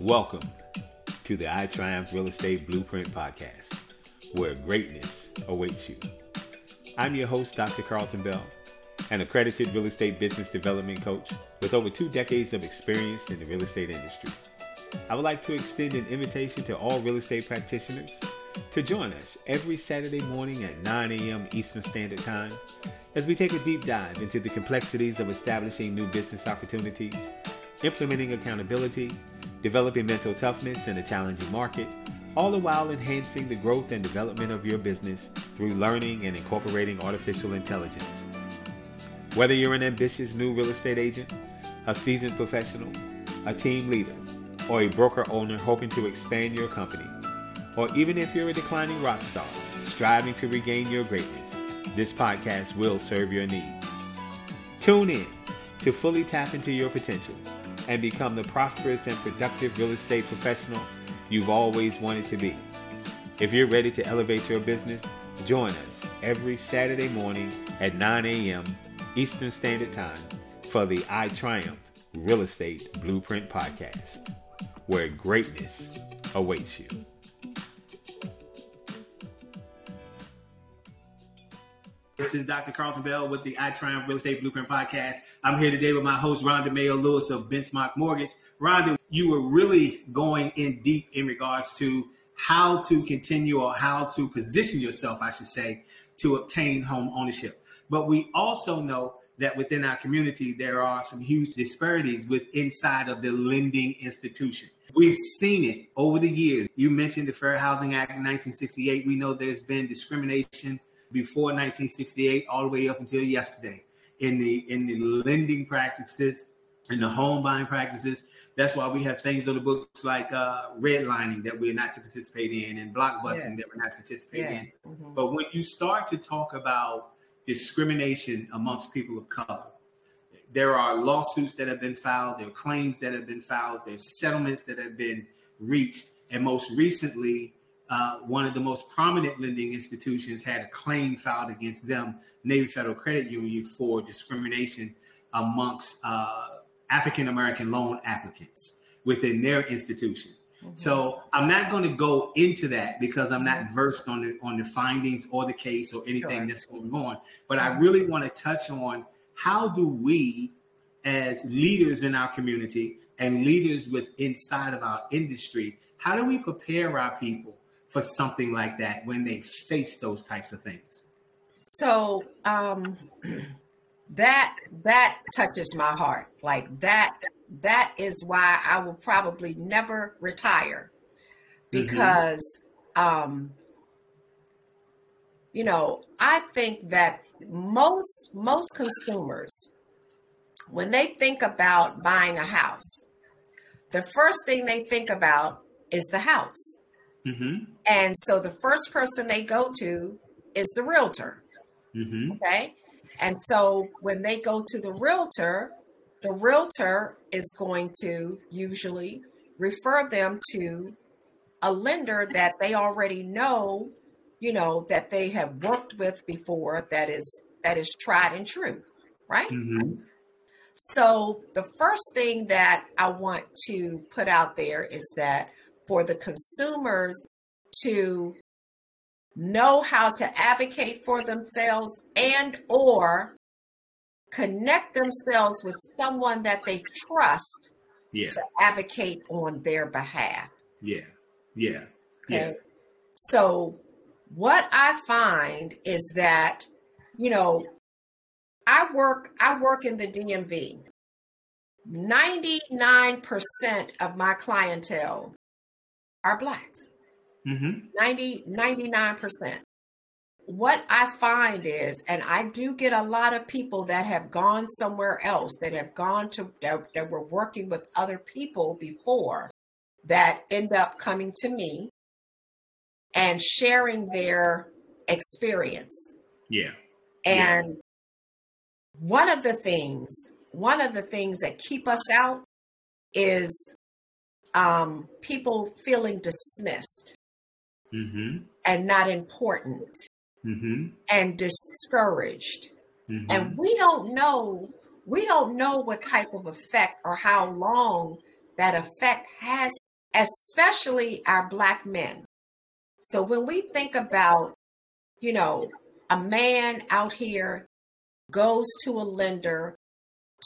Welcome to the iTriumph Real Estate Blueprint Podcast, where greatness awaits you. I'm your host, Dr. Carlton Bell, an accredited real estate business development coach with over two decades of experience in the real estate industry. I would like to extend an invitation to all real estate practitioners to join us every Saturday morning at 9 a.m. Eastern Standard Time as we take a deep dive into the complexities of establishing new business opportunities, implementing accountability, developing mental toughness in a challenging market, all the while enhancing the growth and development of your business through learning and incorporating artificial intelligence. Whether you're an ambitious new real estate agent, a seasoned professional, a team leader, or a broker owner hoping to expand your company, or even if you're a declining rock star striving to regain your greatness, this podcast will serve your needs. Tune in to fully tap into your potential and become the prosperous and productive real estate professional you've always wanted to be. If you're ready to elevate your business, join us every Saturday morning at 9 a.m. Eastern Standard Time for the iTriumph Real Estate Blueprint Podcast, where greatness awaits you. This is Dr. Carlton Bell with the I Real Estate Blueprint Podcast. I'm here today with my host, Rhonda Mayo Lewis of Benchmark Mortgage. Rhonda, you were really going in deep in regards to how to continue or how to position yourself, I should say, to obtain home ownership. But we also know that within our community, there are some huge disparities with inside of the lending institution. We've seen it over the years. You mentioned the Fair Housing Act in 1968. We know there's been discrimination before 1968 all the way up until yesterday in the in the lending practices in the home buying practices that's why we have things on the books like uh, redlining that we're not to participate in and blockbusting yes. that we're not to participate yes. in mm-hmm. but when you start to talk about discrimination amongst people of color there are lawsuits that have been filed there are claims that have been filed there's settlements that have been reached and most recently uh, one of the most prominent lending institutions had a claim filed against them, Navy Federal Credit Union, for discrimination amongst uh, African American loan applicants within their institution. Mm-hmm. So I'm not going to go into that because I'm not versed on the on the findings or the case or anything sure. that's going on. But I really want to touch on how do we, as leaders in our community and leaders with inside of our industry, how do we prepare our people for something like that when they face those types of things? So um, that that touches my heart. Like that that is why I will probably never retire mm-hmm. because mm-hmm. um, you know I think that most most consumers when they think about buying a house the first thing they think about is the house Mm-hmm. And so the first person they go to is the realtor. Mm-hmm. Okay. And so when they go to the realtor, the realtor is going to usually refer them to a lender that they already know, you know, that they have worked with before that is that is tried and true, right? Mm-hmm. So the first thing that I want to put out there is that for the consumers to know how to advocate for themselves and or connect themselves with someone that they trust yeah. to advocate on their behalf. Yeah. Yeah. Okay. Yeah. So what I find is that, you know, I work I work in the DMV. 99% of my clientele are blacks. Mm-hmm. 90, 99%. What I find is, and I do get a lot of people that have gone somewhere else, that have gone to, that, that were working with other people before, that end up coming to me and sharing their experience. Yeah. And yeah. one of the things, one of the things that keep us out is um, people feeling dismissed mm-hmm. and not important mm-hmm. and discouraged. Mm-hmm. And we don't know we don't know what type of effect or how long that effect has, especially our Black men. So when we think about, you know, a man out here goes to a lender,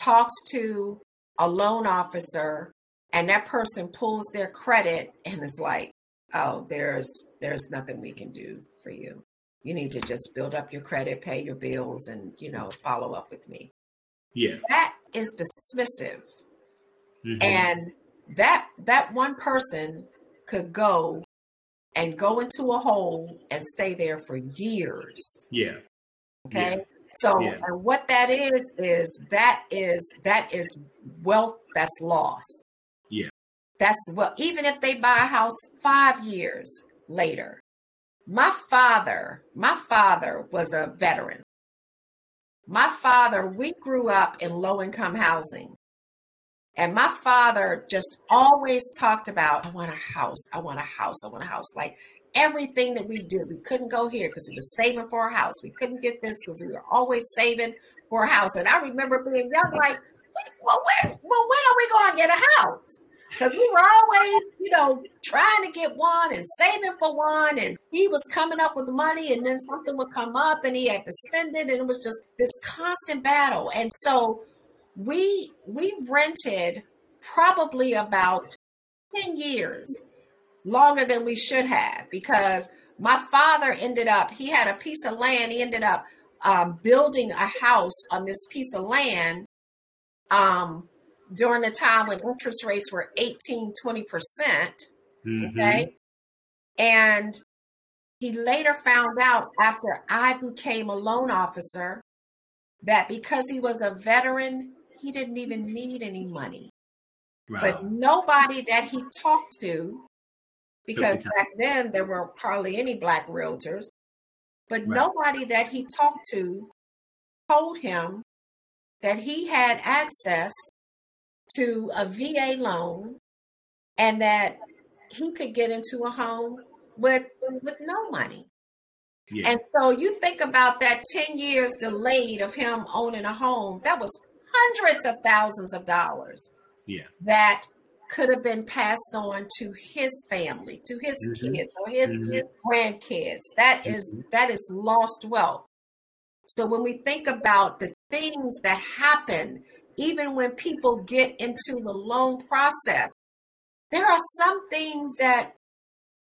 talks to a loan officer, and that person pulls their credit and is like, oh, there's there's nothing we can do for you. You need to just build up your credit, pay your bills, and you know, follow up with me. Yeah. That is dismissive. Mm-hmm. And that that one person could go and go into a hole and stay there for years. Yeah. Okay. Yeah. So yeah. and what that is is that is that is wealth that's lost. Yeah. That's what even if they buy a house 5 years later. My father, my father was a veteran. My father, we grew up in low income housing. And my father just always talked about, I want a house, I want a house, I want a house. Like everything that we did, we couldn't go here because we were saving for a house. We couldn't get this because we were always saving for a house. And I remember being young, like, well, when, well, when are we going to get a house? Because we were always, you know, trying to get one and saving for one. And he was coming up with money, and then something would come up and he had to spend it. And it was just this constant battle. And so we we rented probably about 10 years longer than we should have because my father ended up he had a piece of land he ended up um, building a house on this piece of land um, during the time when interest rates were 18 20 percent mm-hmm. okay and he later found out after i became a loan officer that because he was a veteran he didn't even need any money. Wow. But nobody that he talked to, because back then there were hardly any black realtors, but right. nobody that he talked to told him that he had access to a VA loan and that he could get into a home with with no money. Yeah. And so you think about that 10 years delayed of him owning a home, that was hundreds of thousands of dollars yeah. that could have been passed on to his family, to his mm-hmm. kids or his, mm-hmm. his grandkids. That is, mm-hmm. that is lost wealth. So when we think about the things that happen, even when people get into the loan process, there are some things that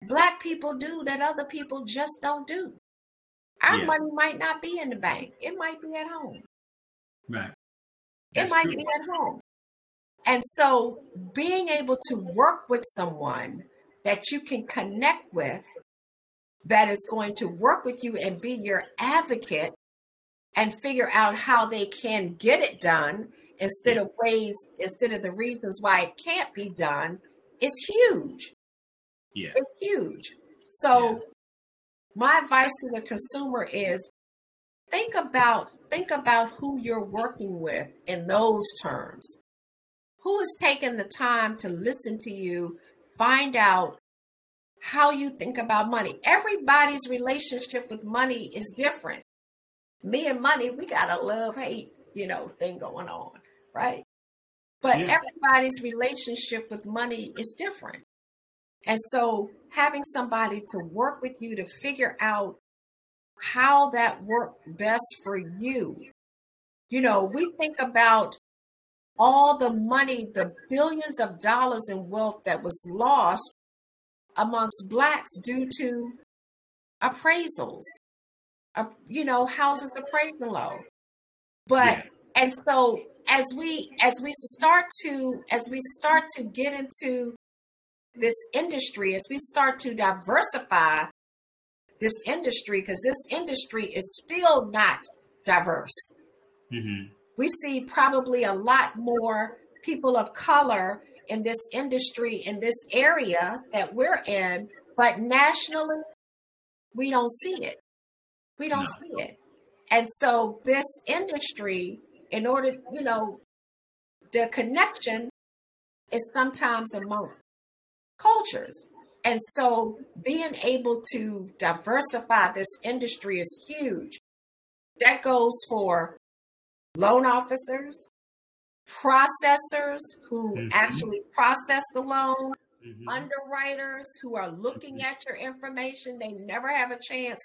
black people do that other people just don't do. Our yeah. money might not be in the bank. It might be at home. Right. That's it might true. be at home. And so being able to work with someone that you can connect with that is going to work with you and be your advocate and figure out how they can get it done instead of ways instead of the reasons why it can't be done is huge. Yeah. It's huge. So yeah. my advice to the consumer is think about think about who you're working with in those terms who is taking the time to listen to you find out how you think about money everybody's relationship with money is different me and money we got a love hate you know thing going on right but yeah. everybody's relationship with money is different and so having somebody to work with you to figure out how that worked best for you. You know, we think about all the money, the billions of dollars in wealth that was lost amongst blacks due to appraisals, uh, you know, houses appraising low. But yeah. and so as we as we start to as we start to get into this industry, as we start to diversify this industry because this industry is still not diverse. Mm-hmm. We see probably a lot more people of color in this industry, in this area that we're in, but nationally, we don't see it. We don't no. see it. And so, this industry, in order, you know, the connection is sometimes amongst cultures. And so being able to diversify this industry is huge. That goes for loan officers, processors who mm-hmm. actually process the loan, mm-hmm. underwriters who are looking mm-hmm. at your information. They never have a chance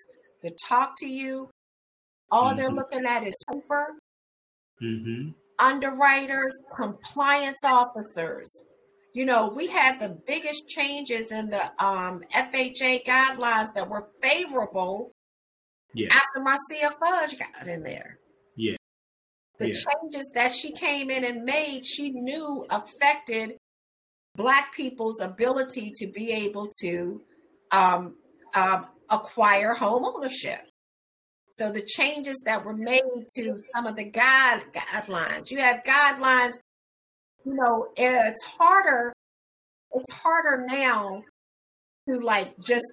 to talk to you. All they're mm-hmm. looking at is paper. Mm-hmm. Underwriters, compliance officers. You know, we had the biggest changes in the um, FHA guidelines that were favorable yeah. after Marcia Fudge got in there. Yeah. The yeah. changes that she came in and made, she knew affected Black people's ability to be able to um, um, acquire home ownership. So the changes that were made to some of the guide guidelines, you have guidelines. You know, it's harder. It's harder now to like just,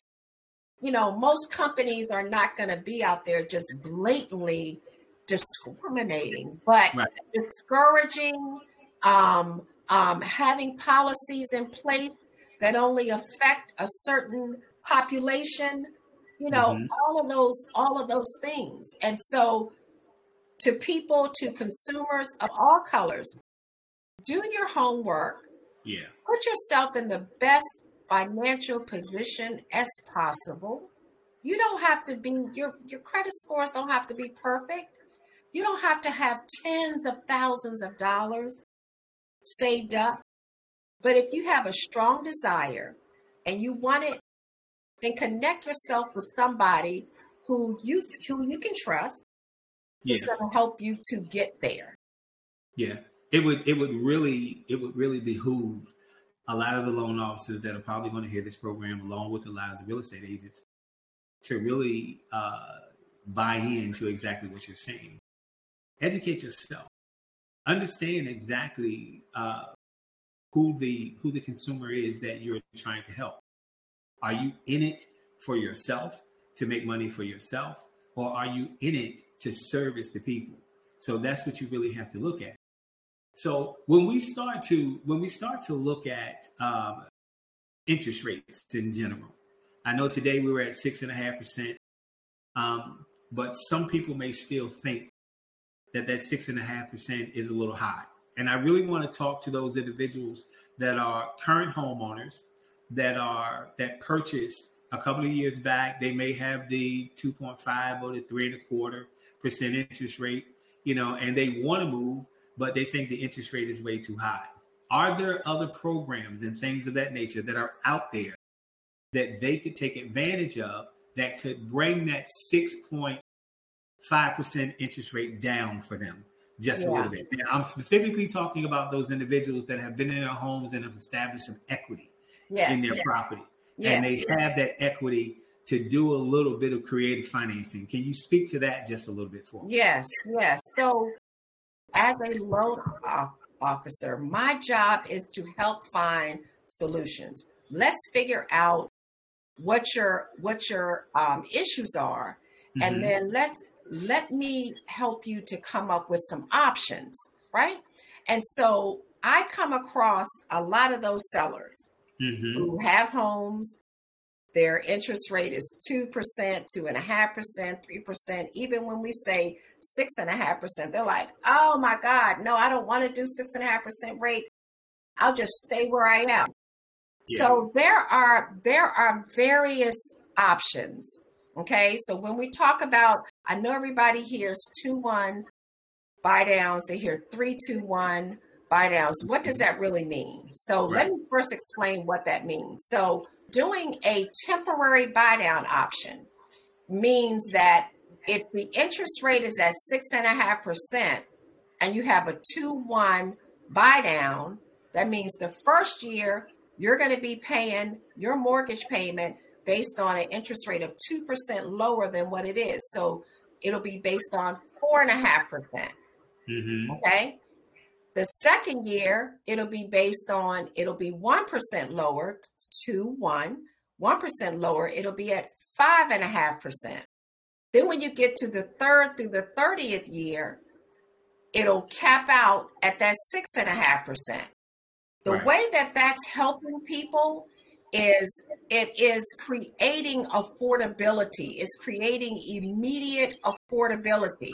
you know, most companies are not going to be out there just blatantly discriminating, but right. discouraging, um, um, having policies in place that only affect a certain population you know mm-hmm. all of those all of those things. And so to people to consumers of all colors do your homework. Yeah. Put yourself in the best financial position as possible. You don't have to be your your credit scores don't have to be perfect. You don't have to have tens of thousands of dollars saved up. But if you have a strong desire and you want it then connect yourself with somebody who you who you can trust. Yeah. It's going to help you to get there. Yeah, it would it would really it would really behoove a lot of the loan officers that are probably going to hear this program, along with a lot of the real estate agents, to really uh, buy into exactly what you're saying. Educate yourself. Understand exactly uh, who the who the consumer is that you're trying to help. Are you in it for yourself to make money for yourself, or are you in it to service the people? So that's what you really have to look at. So when we start to when we start to look at um, interest rates in general, I know today we were at six and a half percent, um, but some people may still think that that six and a half percent is a little high. And I really want to talk to those individuals that are current homeowners that are that purchased a couple of years back. They may have the 2.5 or the three and a quarter percent interest rate, you know, and they want to move, but they think the interest rate is way too high. Are there other programs and things of that nature that are out there that they could take advantage of that could bring that 6.5% interest rate down for them just yeah. a little bit? And I'm specifically talking about those individuals that have been in their homes and have established some equity yes, in their yes. property. Yes, and they have that equity to do a little bit of creative financing. Can you speak to that just a little bit for me? Yes, yes. So, as a loan officer, my job is to help find solutions. Let's figure out what your what your um, issues are, mm-hmm. and then let's let me help you to come up with some options, right? And so I come across a lot of those sellers mm-hmm. who have homes. Their interest rate is 2%, 2.5%, 3%. Even when we say 6.5%, they're like, oh my God, no, I don't want to do 6.5% rate. I'll just stay where I am. Yeah. So there are there are various options. Okay. So when we talk about, I know everybody hears 2-1 buy downs, they hear 3-2-1 buy downs. What does that really mean? So right. let me first explain what that means. So doing a temporary buy down option means that if the interest rate is at six and a half percent and you have a two one buy down, that means the first year you're going to be paying your mortgage payment based on an interest rate of 2% lower than what it is. So it'll be based on four and a half percent. Mm-hmm. Okay. The second year, it'll be based on, it'll be 1% lower to one, 1% lower, it'll be at 5.5%. Then when you get to the third through the 30th year, it'll cap out at that 6.5%. The right. way that that's helping people is it is creating affordability, it's creating immediate affordability.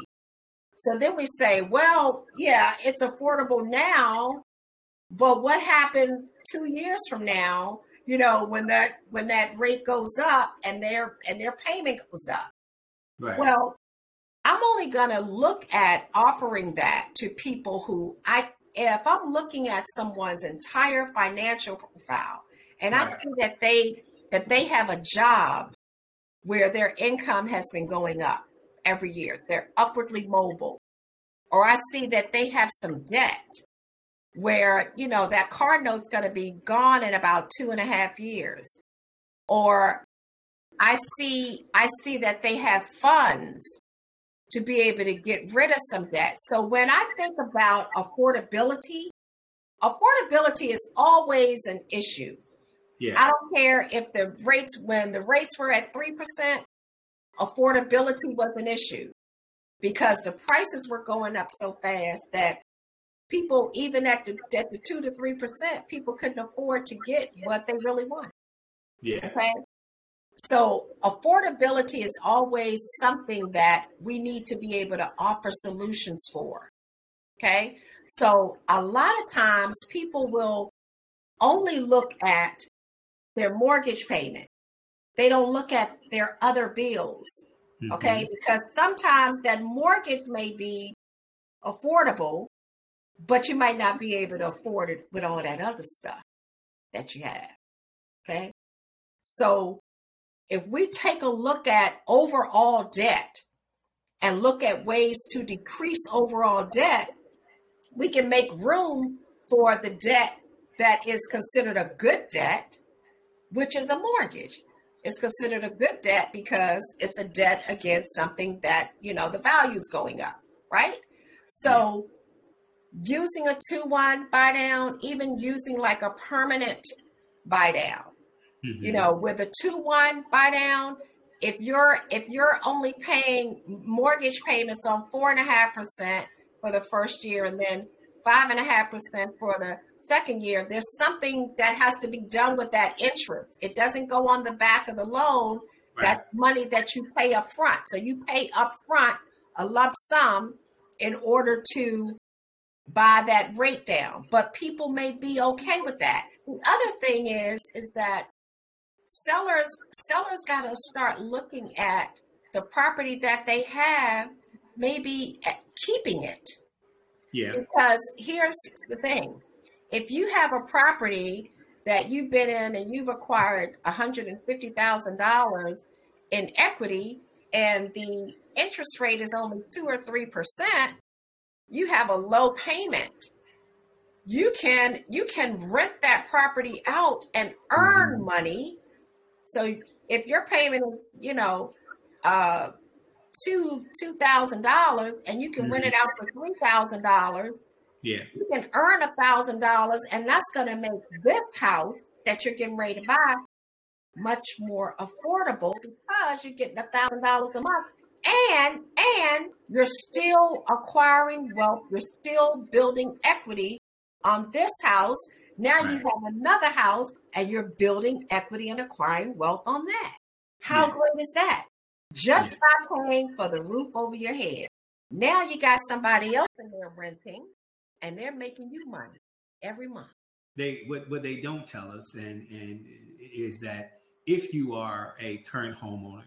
So then we say, well, yeah, it's affordable now, but what happens two years from now? You know, when that when that rate goes up and their and their payment goes up. Right. Well, I'm only going to look at offering that to people who I if I'm looking at someone's entire financial profile and right. I see that they that they have a job where their income has been going up every year, they're upwardly mobile, or I see that they have some debt where you know that car note's going to be gone in about two and a half years, or I see I see that they have funds to be able to get rid of some debt. So when I think about affordability, affordability is always an issue. Yeah. I don't care if the rates when the rates were at 3%, affordability was an issue because the prices were going up so fast that people even at the at the 2 to 3%, people couldn't afford to get what they really want. Yeah. Okay. So, affordability is always something that we need to be able to offer solutions for. Okay. So, a lot of times people will only look at their mortgage payment, they don't look at their other bills. Mm-hmm. Okay. Because sometimes that mortgage may be affordable, but you might not be able to afford it with all that other stuff that you have. Okay. So, if we take a look at overall debt and look at ways to decrease overall debt, we can make room for the debt that is considered a good debt, which is a mortgage. It's considered a good debt because it's a debt against something that, you know, the value is going up, right? So using a 2 1 buy down, even using like a permanent buy down, Mm-hmm. You know, with a two one buy down, if you're if you're only paying mortgage payments on four and a half percent for the first year and then five and a half percent for the second year, there's something that has to be done with that interest. It doesn't go on the back of the loan. Right. That's money that you pay up front. So you pay up front a lump sum in order to buy that rate down. But people may be okay with that. The other thing is, is that sellers sellers got to start looking at the property that they have, maybe keeping it. Yeah. Because here's the thing: if you have a property that you've been in and you've acquired $150,000 in equity and the interest rate is only 2 or 3%, you have a low payment. You can you can rent that property out and earn mm-hmm. money so if you're paying, you know, uh, two two thousand dollars, and you can mm-hmm. rent it out for three thousand dollars, yeah, you can earn a thousand dollars, and that's going to make this house that you're getting ready to buy much more affordable because you're getting a thousand dollars a month and and you're still acquiring wealth you're still building equity on this house now right. you have another house and you're building equity and acquiring wealth on that. How yeah. great is that? Just yeah. by paying for the roof over your head. Now you got somebody else in there renting and they're making you money every month. They what what they don't tell us and and is that if you are a current homeowner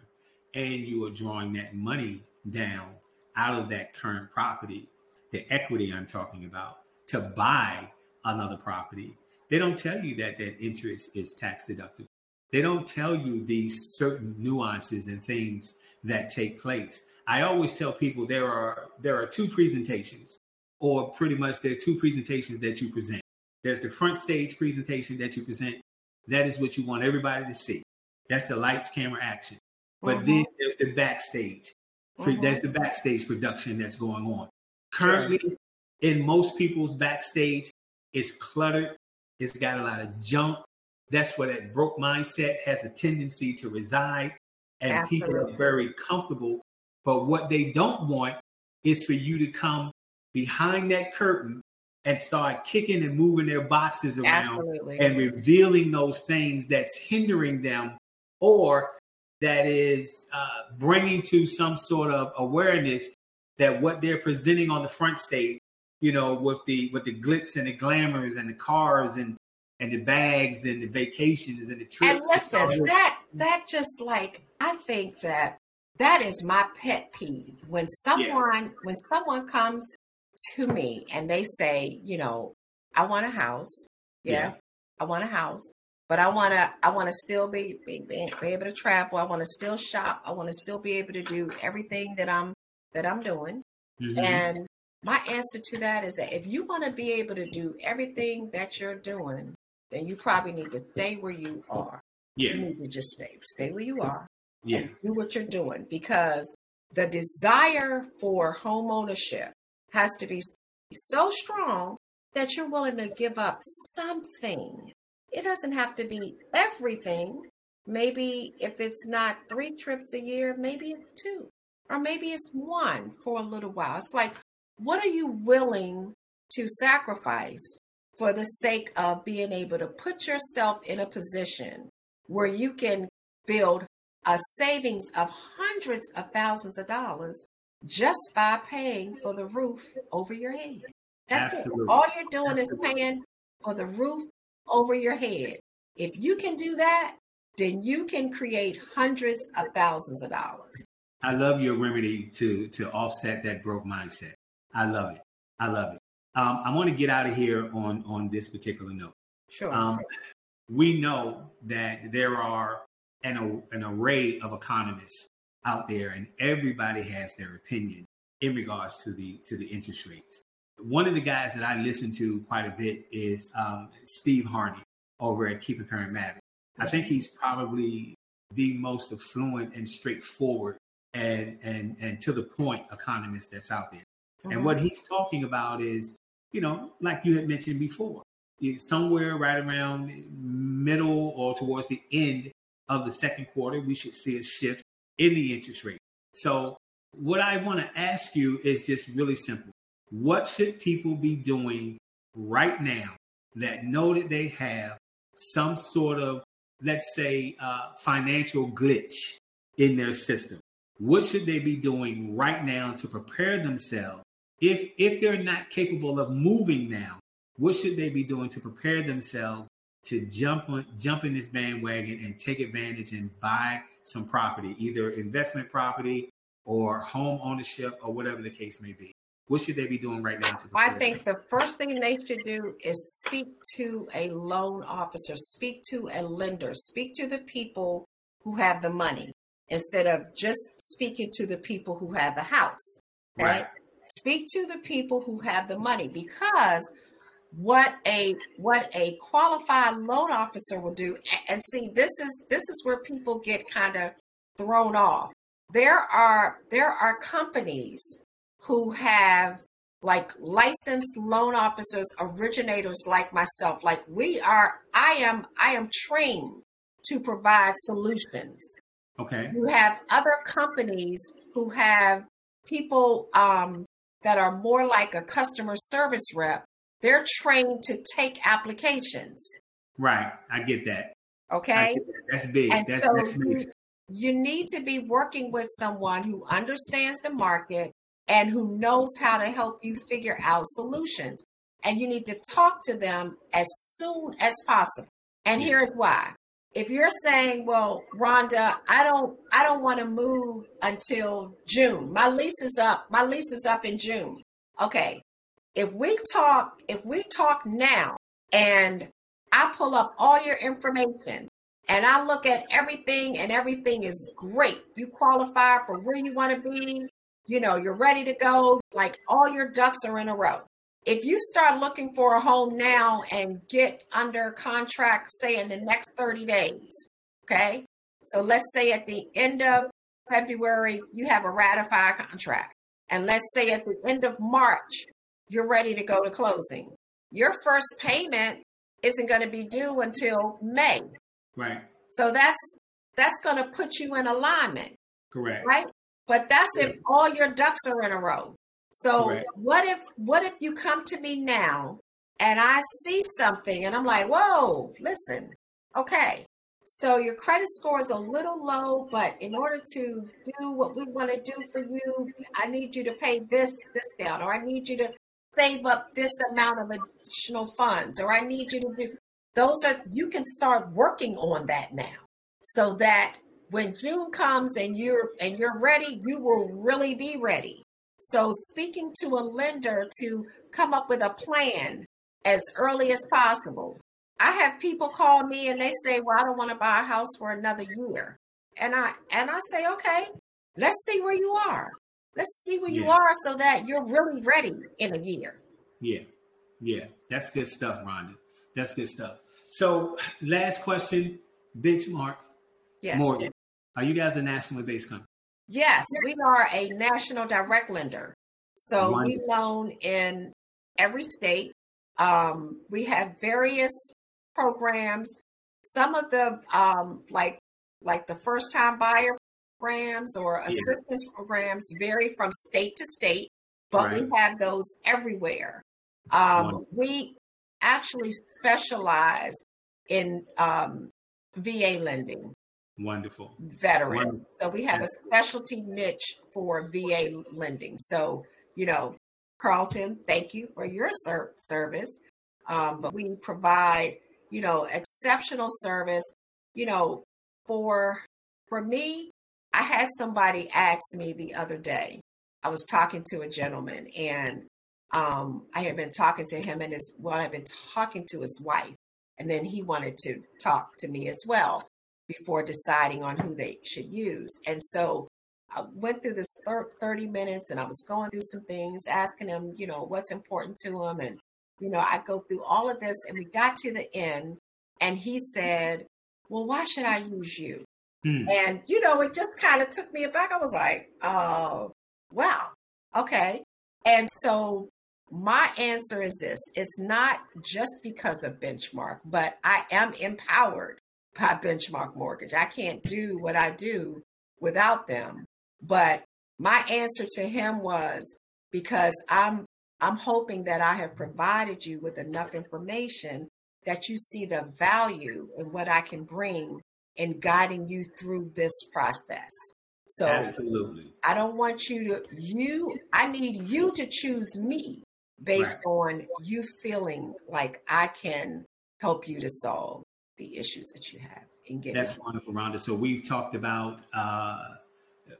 and you are drawing that money down out of that current property, the equity I'm talking about, to buy another property, they don't tell you that that interest is tax deductible. They don't tell you these certain nuances and things that take place. I always tell people there are there are two presentations, or pretty much there are two presentations that you present. There's the front stage presentation that you present. That is what you want everybody to see. That's the lights, camera, action. But mm-hmm. then there's the backstage. Mm-hmm. That's the backstage production that's going on. Currently, in most people's backstage, it's cluttered it's got a lot of junk. That's where that broke mindset has a tendency to reside. And Absolutely. people are very comfortable. But what they don't want is for you to come behind that curtain and start kicking and moving their boxes around Absolutely. and revealing those things that's hindering them or that is uh, bringing to some sort of awareness that what they're presenting on the front stage, you know, with the with the glitz and the glamours and the cars and and the bags and the vacations and the trips. And listen, that that just like I think that that is my pet peeve when someone yeah. when someone comes to me and they say, you know, I want a house. Yeah, yeah. I want a house, but I want to I want to still be, be be able to travel. I want to still shop. I want to still be able to do everything that I'm that I'm doing. Mm-hmm. And my answer to that is that if you want to be able to do everything that you're doing, then you probably need to stay where you are. Yeah. You need to just stay, stay where you are. Yeah. do what you're doing because the desire for home ownership has to be so strong that you're willing to give up something. It doesn't have to be everything. Maybe if it's not three trips a year, maybe it's two, or maybe it's one for a little while. It's like, what are you willing to sacrifice for the sake of being able to put yourself in a position where you can build a savings of hundreds of thousands of dollars just by paying for the roof over your head. That's Absolutely. it. All you're doing Absolutely. is paying for the roof over your head. If you can do that, then you can create hundreds of thousands of dollars. I love your remedy to to offset that broke mindset. I love it. I love it. Um, I want to get out of here on on this particular note. Sure. Um, we know that there are an, an array of economists out there, and everybody has their opinion in regards to the to the interest rates. One of the guys that I listen to quite a bit is um, Steve Harney over at Keeping Current Matter. I think he's probably the most affluent and straightforward and and and to the point economist that's out there. Mm-hmm. And what he's talking about is, you know, like you had mentioned before, somewhere right around middle or towards the end of the second quarter, we should see a shift in the interest rate. So, what I want to ask you is just really simple. What should people be doing right now that know that they have some sort of, let's say, uh, financial glitch in their system? What should they be doing right now to prepare themselves? If, if they're not capable of moving now, what should they be doing to prepare themselves to jump on jump in this bandwagon and take advantage and buy some property, either investment property or home ownership or whatever the case may be. What should they be doing right now? I think the first thing they should do is speak to a loan officer, speak to a lender, speak to the people who have the money instead of just speaking to the people who have the house. Right. Speak to the people who have the money because what a what a qualified loan officer will do. And see this is this is where people get kind of thrown off. There are there are companies who have like licensed loan officers originators like myself. Like we are i am i am trained to provide solutions. Okay. You have other companies who have people um, that are more like a customer service rep they're trained to take applications. Right. I get that. Okay. Get that. That's big. And that's, so that's major. You need to be working with someone who understands the market and who knows how to help you figure out solutions. And you need to talk to them as soon as possible. And yeah. here's why. If you're saying, well, Rhonda, I don't I don't want to move until June. My lease is up. My lease is up in June. Okay if we talk, if we talk now and I pull up all your information and I look at everything and everything is great. You qualify for where you want to be. You know, you're ready to go. Like all your ducks are in a row. If you start looking for a home now and get under contract, say in the next 30 days, okay? So let's say at the end of February, you have a ratified contract. And let's say at the end of March, you're ready to go to closing. Your first payment isn't going to be due until May. Right. So that's that's going to put you in alignment. Correct. Right? But that's if all your ducks are in a row. So Correct. what if what if you come to me now and I see something and I'm like, "Whoa, listen. Okay. So your credit score is a little low, but in order to do what we want to do for you, I need you to pay this this down, or I need you to save up this amount of additional funds, or I need you to do those are you can start working on that now so that when June comes and you're and you're ready, you will really be ready. So speaking to a lender to come up with a plan as early as possible. I have people call me and they say, "Well, I don't want to buy a house for another year." And I and I say, "Okay, let's see where you are. Let's see where yeah. you are so that you're really ready in a year." Yeah. Yeah. That's good stuff, Rhonda. That's good stuff. So, last question, benchmark. Yes. Mortgage, are you guys a nationally based company? Yes, we are a national direct lender. So Wonderful. we loan in every state. Um, we have various programs. Some of the um, like like the first time buyer programs or assistance yeah. programs vary from state to state, but right. we have those everywhere. Um, we actually specialize in um, VA lending. Wonderful. Veterans. Wonderful. So we have a specialty niche for VA lending. So, you know, Carlton, thank you for your ser- service. Um, but we provide, you know, exceptional service. You know, for for me, I had somebody ask me the other day. I was talking to a gentleman, and um, I had been talking to him and his well, I've been talking to his wife, and then he wanted to talk to me as well before deciding on who they should use. And so I went through this 30 minutes and I was going through some things, asking him, you know, what's important to him. And, you know, I go through all of this and we got to the end and he said, well, why should I use you? Hmm. And, you know, it just kind of took me aback. I was like, oh, wow. Okay. And so my answer is this it's not just because of benchmark, but I am empowered by benchmark mortgage. I can't do what I do without them. But my answer to him was because I'm I'm hoping that I have provided you with enough information that you see the value in what I can bring in guiding you through this process. So Absolutely. I don't want you to you I need you to choose me based right. on you feeling like I can help you to solve the issues that you have and get That's wonderful, Rhonda. So we've talked about uh,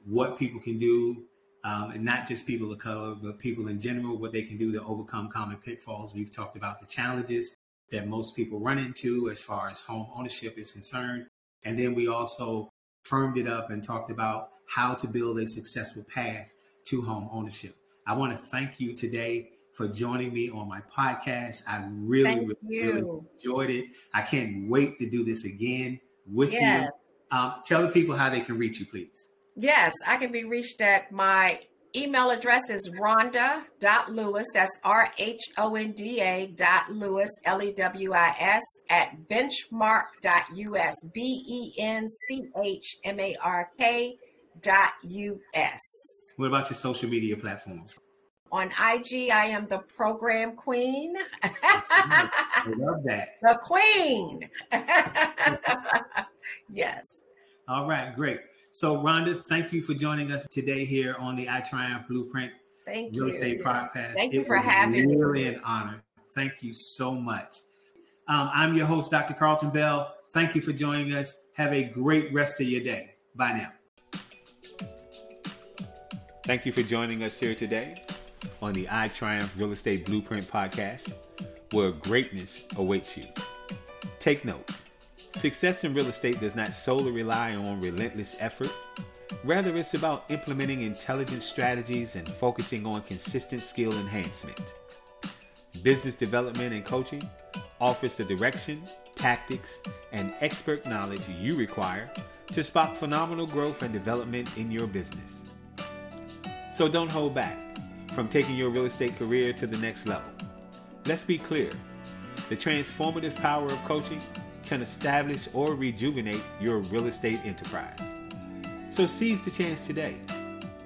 what people can do, um, and not just people of color, but people in general, what they can do to overcome common pitfalls. We've talked about the challenges that most people run into as far as home ownership is concerned. And then we also firmed it up and talked about how to build a successful path to home ownership. I want to thank you today for joining me on my podcast. I really, really, really, enjoyed it. I can't wait to do this again with yes. you. Um, tell the people how they can reach you, please. Yes, I can be reached at my email address is rhonda.lewis. That's R H O N D A dot Lewis, L E W I S, at benchmark.us, B E N C H M A R K dot US. What about your social media platforms? On IG, I am the program queen. I love that. The queen. yes. All right, great. So, Rhonda, thank you for joining us today here on the iTriumph Blueprint thank Real you. Estate Podcast. Thank you it for having really me. Really an honor. Thank you so much. Um, I'm your host, Dr. Carlton Bell. Thank you for joining us. Have a great rest of your day. Bye now. Thank you for joining us here today on the iTriumph Real Estate Blueprint podcast, where greatness awaits you. Take note success in real estate does not solely rely on relentless effort. Rather, it's about implementing intelligent strategies and focusing on consistent skill enhancement. Business development and coaching offers the direction, tactics, and expert knowledge you require to spot phenomenal growth and development in your business. So don't hold back from taking your real estate career to the next level. Let's be clear the transformative power of coaching can establish or rejuvenate your real estate enterprise. So seize the chance today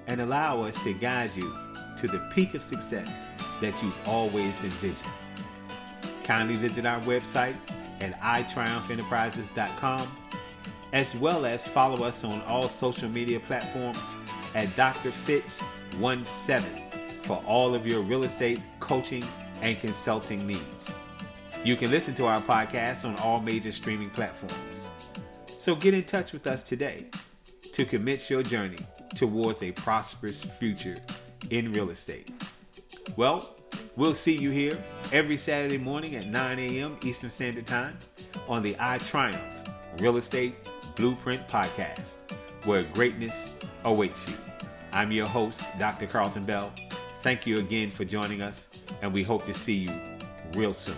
and allow us to guide you to the peak of success that you've always envisioned. Kindly visit our website at itriumphenterprises.com as well as follow us on all social media platforms at Dr. Fitz17 for all of your real estate coaching and consulting needs. You can listen to our podcast on all major streaming platforms. So get in touch with us today to commence your journey towards a prosperous future in real estate. Well, we'll see you here every Saturday morning at 9 a.m. Eastern Standard Time on the iTriumph Real Estate Blueprint Podcast, where greatness awaits you. I'm your host, Dr. Carlton Bell. Thank you again for joining us, and we hope to see you real soon.